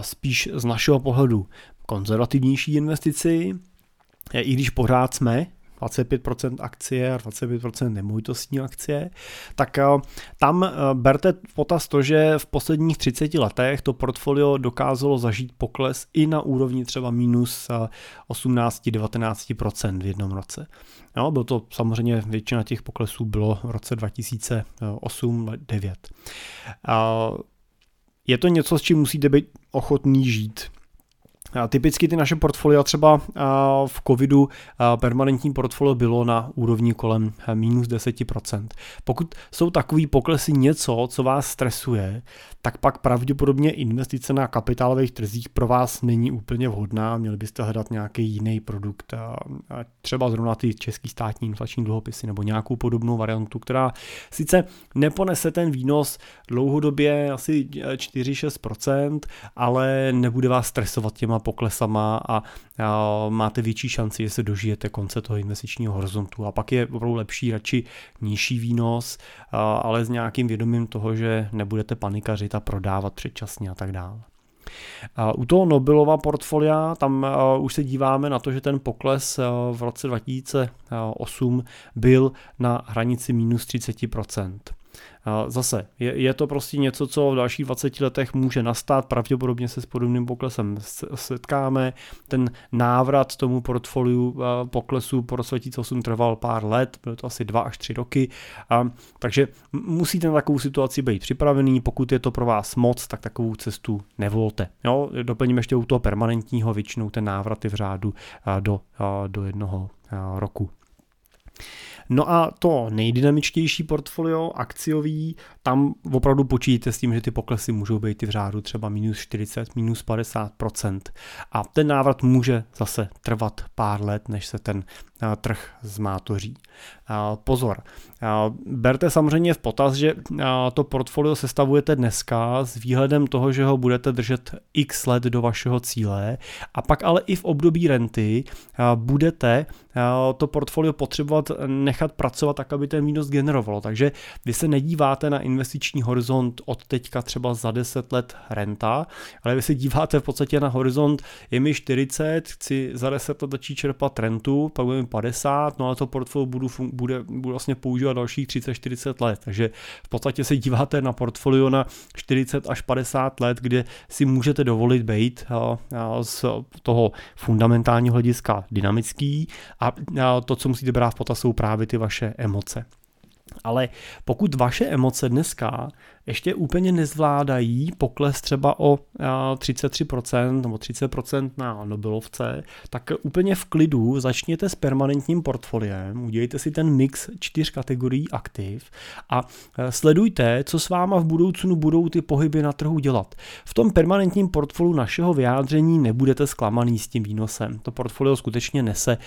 A: spíš z našeho pohledu konzervativnější investici, i když pořád jsme 25% akcie a 25% nemovitostní akcie, tak eh, tam eh, berte potaz to, že v posledních 30 letech to portfolio dokázalo zažít pokles i na úrovni třeba minus 18-19% eh, v jednom roce. No, bylo to samozřejmě, většina těch poklesů bylo v roce 2008-2009. Je to něco, s čím musíte být ochotný žít. Typicky ty naše portfolia třeba v covidu permanentní portfolio bylo na úrovni kolem minus 10%. Pokud jsou takový poklesy něco, co vás stresuje, tak pak pravděpodobně investice na kapitálových trzích pro vás není úplně vhodná. Měli byste hledat nějaký jiný produkt, třeba zrovna ty český státní inflační dluhopisy nebo nějakou podobnou variantu, která sice neponese ten výnos dlouhodobě asi 4-6%, ale nebude vás stresovat těma poklesama a, a máte větší šanci, že se dožijete konce toho investičního horizontu. A pak je opravdu lepší radši nižší výnos, ale s nějakým vědomím toho, že nebudete panikařit a prodávat předčasně a tak dále. U toho Nobelova portfolia, tam už se díváme na to, že ten pokles v roce 2008 byl na hranici minus 30%. Zase, je, je to prostě něco, co v dalších 20 letech může nastat, pravděpodobně se s podobným poklesem setkáme. Ten návrat tomu portfoliu poklesu po roce 2008 trval pár let, bylo to asi 2 až 3 roky, a, takže musíte na takovou situaci být připravený, pokud je to pro vás moc, tak takovou cestu nevolte. Jo, doplním ještě u toho permanentního, většinou ten návrat je v řádu do, do jednoho roku. No a to nejdynamičtější portfolio, akciový, tam opravdu počíte s tím, že ty poklesy můžou být i v řádu třeba minus 40, minus 50% A ten návrat může zase trvat pár let, než se ten trh zmátoří. Pozor, berte samozřejmě v potaz, že to portfolio sestavujete dneska s výhledem toho, že ho budete držet x let do vašeho cíle a pak ale i v období renty budete to portfolio potřebovat nechat pracovat tak, aby ten výnos generovalo. Takže vy se nedíváte na investiční horizont od teďka třeba za 10 let renta, ale vy se díváte v podstatě na horizont je mi 40, chci za 10 let začít čerpat rentu, pak budeme 50, no a to portfolio budu, bude, budu vlastně používat dalších 30-40 let. Takže v podstatě se díváte na portfolio na 40 až 50 let, kde si můžete dovolit být z toho fundamentálního hlediska dynamický a to, co musíte brát v potaz, jsou právě ty vaše emoce. Ale pokud vaše emoce dneska ještě úplně nezvládají pokles třeba o 33% nebo 30% na Nobelovce, tak úplně v klidu začněte s permanentním portfoliem, udělejte si ten mix čtyř kategorií aktiv a e, sledujte, co s váma v budoucnu budou ty pohyby na trhu dělat. V tom permanentním portfoliu našeho vyjádření nebudete zklamaný s tím výnosem. To portfolio skutečně nese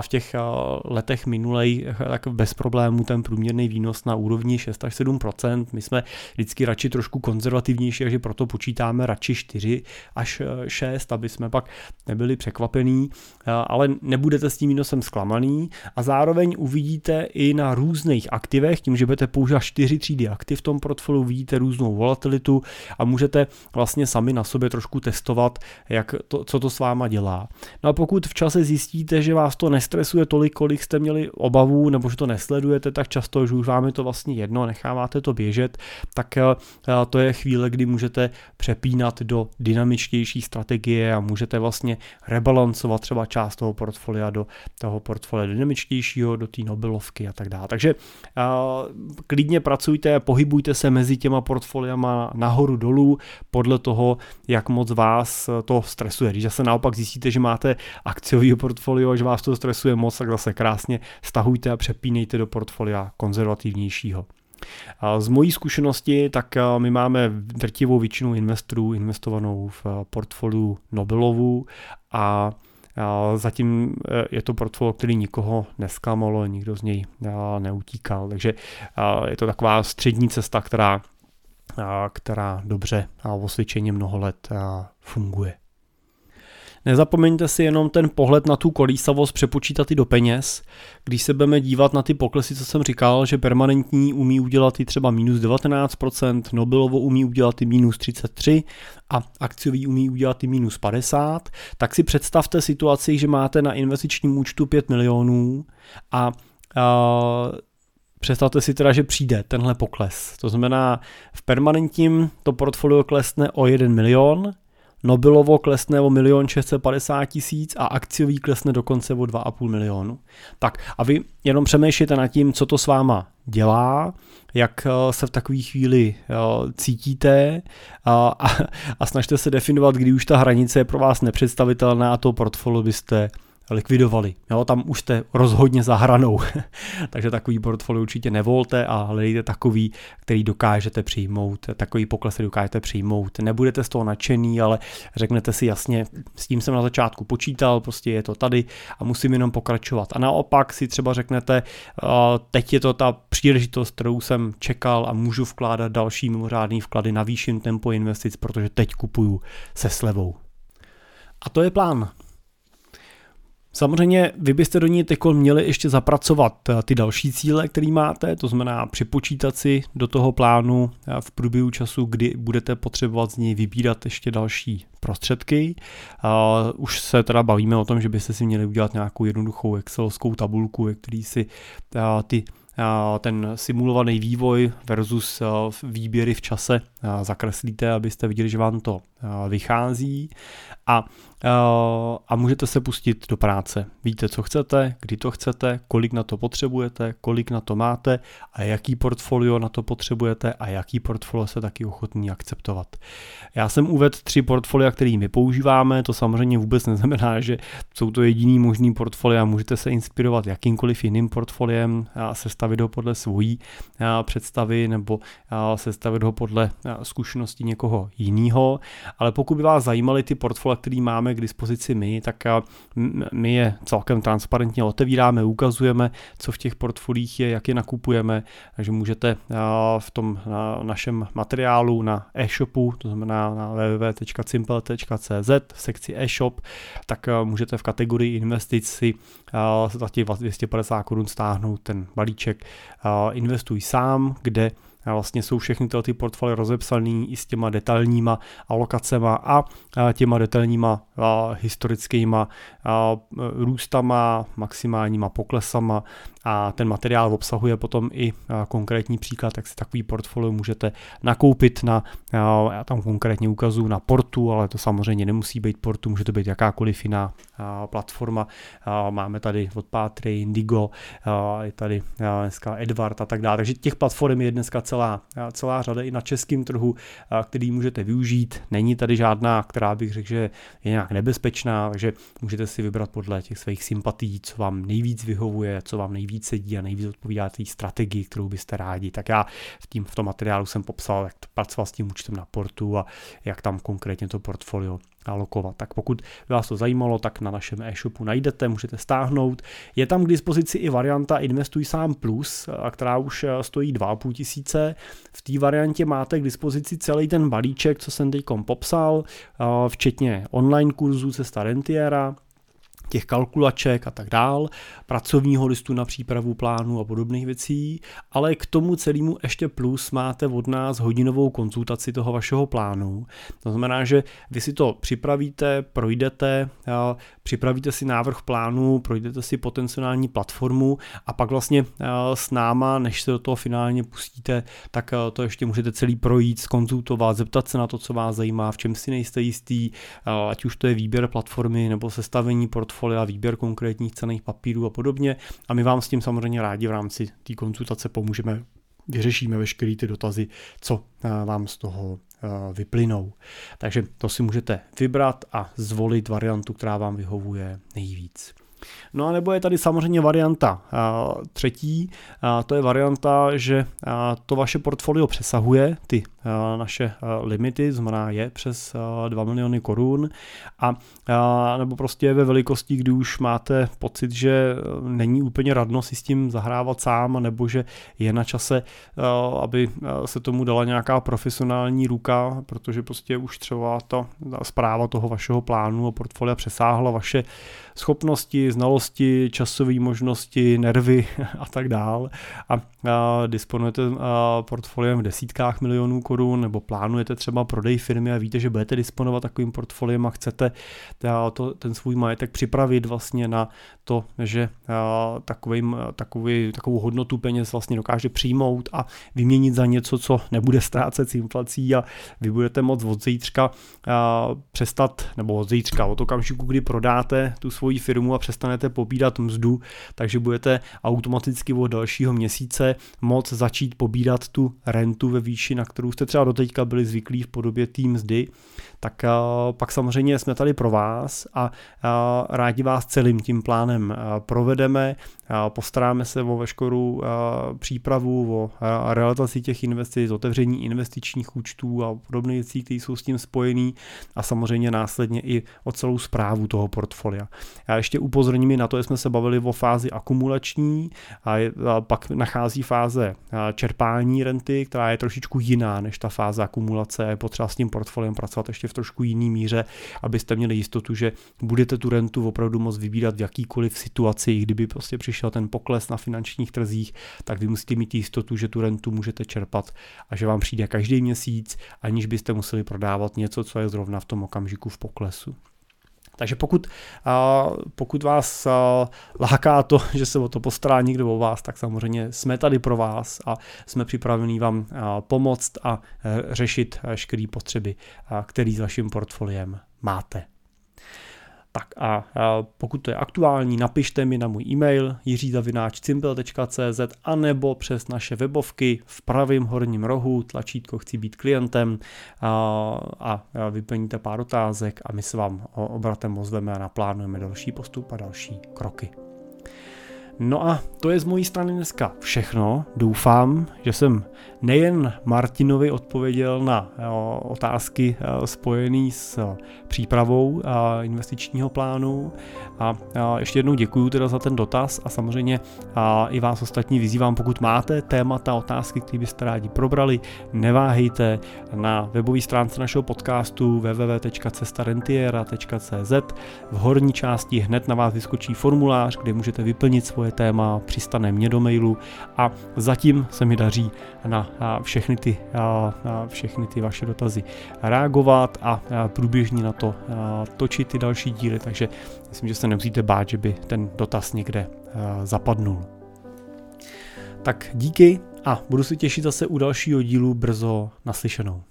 A: v těch letech minulej tak bez problémů ten průměrný výnos na úrovni 6 až 7% My jsme vždycky radši trošku konzervativnější, takže proto počítáme radši 4 až 6, aby jsme pak nebyli překvapení, ale nebudete s tím výnosem zklamaný a zároveň uvidíte i na různých aktivech, tím, že budete používat 4 třídy aktiv v tom portfoliu, vidíte různou volatilitu a můžete vlastně sami na sobě trošku testovat, jak to, co to s váma dělá. No a pokud v čase zjistíte, že vás to nestresuje tolik, kolik jste měli obavu, nebo že to nesledujete tak často, že už vám je to vlastně jedno, necháváte to běžet, tak eh, to je chvíle, kdy můžete přepínat do dynamičtější strategie a můžete vlastně rebalancovat třeba část toho portfolia do toho portfolia dynamičtějšího, do té Nobelovky a tak dále. Takže eh, klidně pracujte, pohybujte se mezi těma portfoliama nahoru dolů podle toho, jak moc vás to stresuje. Když se naopak zjistíte, že máte akciový portfolio a že vás to stresuje moc, tak zase krásně stahujte a přepínejte do portfolia konzervativnějšího. Z mojí zkušenosti, tak my máme drtivou většinu investorů investovanou v portfoliu Nobelovu a Zatím e, je to portfolio, který nikoho nesklamalo, nikdo z něj neutíkal. Takže je to taková střední cesta, která, která dobře a osvědčeně mnoho let funguje. Nezapomeňte si jenom ten pohled na tu kolísavost přepočítat i do peněz. Když se budeme dívat na ty poklesy, co jsem říkal, že permanentní umí udělat i třeba minus 19%, Nobelovo umí udělat i minus 33% a akciový umí udělat i minus 50, tak si představte situaci, že máte na investičním účtu 5 milionů a, a Představte si teda, že přijde tenhle pokles. To znamená, v permanentním to portfolio klesne o 1 milion, Nobelovo klesne o 1 650 tisíc a akciový klesne dokonce o 2,5 milionu. Tak a vy jenom přemýšlíte nad tím, co to s váma dělá, jak eh, se v takové chvíli eh, cítíte a, a, a snažte se definovat, kdy už ta hranice je pro vás nepředstavitelná a to portfolio byste likvidovali. Jo, tam už jste rozhodně za hranou. Takže takový portfolio určitě nevolte a hledejte takový, který dokážete přijmout, takový pokles, dokážete přijmout. Nebudete z toho nadšený, ale řeknete si jasně, s tím jsem na začátku počítal, prostě je to tady a musím jenom pokračovat. A naopak si třeba řeknete, teď je to ta příležitost, kterou jsem čekal a můžu vkládat další mimořádný vklady, navýším tempo investic, protože teď kupuju se slevou. A to je plán. Samozřejmě vy byste do ní teď měli ještě zapracovat eh, ty další cíle, které máte, to znamená připočítat si do toho plánu eh, v průběhu času, kdy budete potřebovat z něj vybírat ještě další prostředky. Už se teda bavíme o tom, že byste si měli udělat nějakou jednoduchou excelovskou tabulku, ve který si eh, ty ten simulovaný vývoj versus výběry v čase zakreslíte, abyste viděli, že vám to vychází a a můžete se pustit do práce. Víte, co chcete, kdy to chcete, kolik na to potřebujete, kolik na to máte a jaký portfolio na to potřebujete a jaký portfolio se taky ochotný akceptovat. Já jsem uvedl tři portfolia, které my používáme, to samozřejmě vůbec neznamená, že jsou to jediný možný portfolia, můžete se inspirovat jakýmkoliv jiným portfoliem a sestavit ho podle svojí představy nebo sestavit ho podle zkušenosti někoho jiného, ale pokud by vás zajímaly ty portfolia, které máme k dispozici my, tak my je celkem transparentně otevíráme, ukazujeme, co v těch portfolích je, jak je nakupujeme, takže můžete v tom našem materiálu na e-shopu, to znamená na www.simple.cz v sekci e-shop, tak můžete v kategorii investic si za těch 250 korun stáhnout ten balíček Investuj sám, kde vlastně jsou všechny tyhle ty portfolie rozepsané i s těma detailníma alokacema a těma detailníma historickýma růstama, maximálníma poklesama a ten materiál obsahuje potom i konkrétní příklad, jak si takový portfolio můžete nakoupit na, já tam konkrétně ukazuju na portu, ale to samozřejmě nemusí být portu, může to být jakákoliv jiná platforma. Máme tady od Pátry, Indigo, je tady dneska Edward a tak dále, takže těch platform je dneska celá, celá řada i na českém trhu, který můžete využít. Není tady žádná, která bych řekl, že je nějak nebezpečná, takže můžete si vybrat podle těch svých sympatí, co vám nejvíc vyhovuje, co vám nejvíc sedí a nejvíc odpovídá té strategii, kterou byste rádi. Tak já v, tím, v tom materiálu jsem popsal, jak to pracovat s tím účtem na portu a jak tam konkrétně to portfolio alokovat. Tak pokud vás to zajímalo, tak na našem e-shopu najdete, můžete stáhnout. Je tam k dispozici i varianta Investuj sám plus, která už e, stojí 2,5 tisíce. V té variantě máte k dispozici celý ten balíček, co jsem teď popsal, včetně online kurzu Cesta Rentiera, těch kalkulaček a tak dál, pracovního listu na přípravu plánu a podobných věcí, ale k tomu celému ještě plus máte od nás hodinovou konzultaci toho vašeho plánu. To znamená, že vy si to připravíte, projdete, připravíte si návrh plánu, projdete si potenciální platformu a pak vlastně s náma, než se do toho finálně pustíte, tak to ještě můžete celý projít, skonzultovat, zeptat se na to, co vás zajímá, v čem si nejste jistý, ať už to je výběr platformy nebo sestavení portfolia portfolia, výběr konkrétních cených papírů a podobně. A my vám s tím samozřejmě rádi v rámci té konzultace pomůžeme, vyřešíme veškeré ty dotazy, co eh, vám z toho eh, vyplynou. Takže to si můžete vybrat a zvolit variantu, která vám vyhovuje nejvíc. No a nebo je tady samozřejmě varianta třetí, to je varianta, že to vaše portfolio přesahuje ty naše limity, znamená je přes 2 miliony korun. A nebo prostě ve velikosti, kdy už máte pocit, že není úplně radno si s tím zahrávat sám, nebo že je na čase, aby se tomu dala nějaká profesionální ruka, protože prostě už třeba ta zpráva toho vašeho plánu a portfolia přesáhla vaše schopnosti, znalosti, časové možnosti, nervy a tak dál. A, a disponujete a, portfoliem v desítkách milionů korun nebo plánujete třeba prodej firmy a víte, že budete disponovat takovým portfoliem a chcete a, to, ten svůj majetek připravit vlastně na to, že a, takovým, takový, takovou hodnotu peněz vlastně dokáže přijmout a vyměnit za něco, co nebude ztrácet s inflací a vy budete moct od zítřka a, přestat, nebo od zítřka, od okamžiku, kdy prodáte tu svoji firmu a přestanete pobídat mzdu, takže budete automaticky od dalšího měsíce moc začít pobídat tu rentu ve výši, na kterou jste třeba doteďka byli zvyklí v podobě té mzdy, tak pak samozřejmě jsme tady pro vás a rádi vás celým tím plánem provedeme, postaráme se o veškerou přípravu, o realizaci těch investic, otevření investičních účtů a podobné věcí, které jsou s tím spojený a samozřejmě následně i o celou zprávu toho portfolia. Já ještě upozorním na to, že jsme se bavili o fázi akumulační a, pak nachází fáze čerpání renty, která je trošičku jiná než ta fáze akumulace. Je potřeba s tím portfoliem pracovat ještě v trošku jiný míře, abyste měli jistotu, že budete tu rentu opravdu moct vybírat v jakýkoliv situaci, kdyby prostě přišel ten pokles na finančních trzích, tak vy musíte mít jistotu, že tu rentu můžete čerpat a že vám přijde každý měsíc, aniž byste museli prodávat něco, co je zrovna v tom okamžiku v poklesu. Takže pokud, pokud vás láká to, že se o to postará někdo o vás, tak samozřejmě jsme tady pro vás a jsme připraveni vám pomoct a e, řešit veškeré potřeby, které s vaším portfoliem máte. Tak a pokud to je aktuální, napište mi na můj e-mail jiřizavináčcimpel.cz a nebo přes naše webovky v pravém horním rohu tlačítko chci být klientem a, vyplníte pár otázek a my se vám obratem ozveme a naplánujeme další postup a další kroky. No a to je z mojí strany dneska všechno. Doufám, že jsem nejen Martinovi odpověděl na jo, otázky spojené s přípravou investičního plánu a ještě jednou děkuji teda za ten dotaz a samozřejmě i vás ostatní vyzývám, pokud máte témata, otázky, které byste rádi probrali, neváhejte na webové stránce našeho podcastu www.cestarentiera.cz v horní části hned na vás vyskočí formulář, kde můžete vyplnit svoje téma, přistane mě do mailu a zatím se mi daří na všechny ty, na všechny ty vaše dotazy reagovat a průběžně na to točit ty další díly, takže myslím, že se nemusíte bát, že by ten dotaz někde zapadnul. Tak díky a budu se těšit zase u dalšího dílu brzo naslyšenou.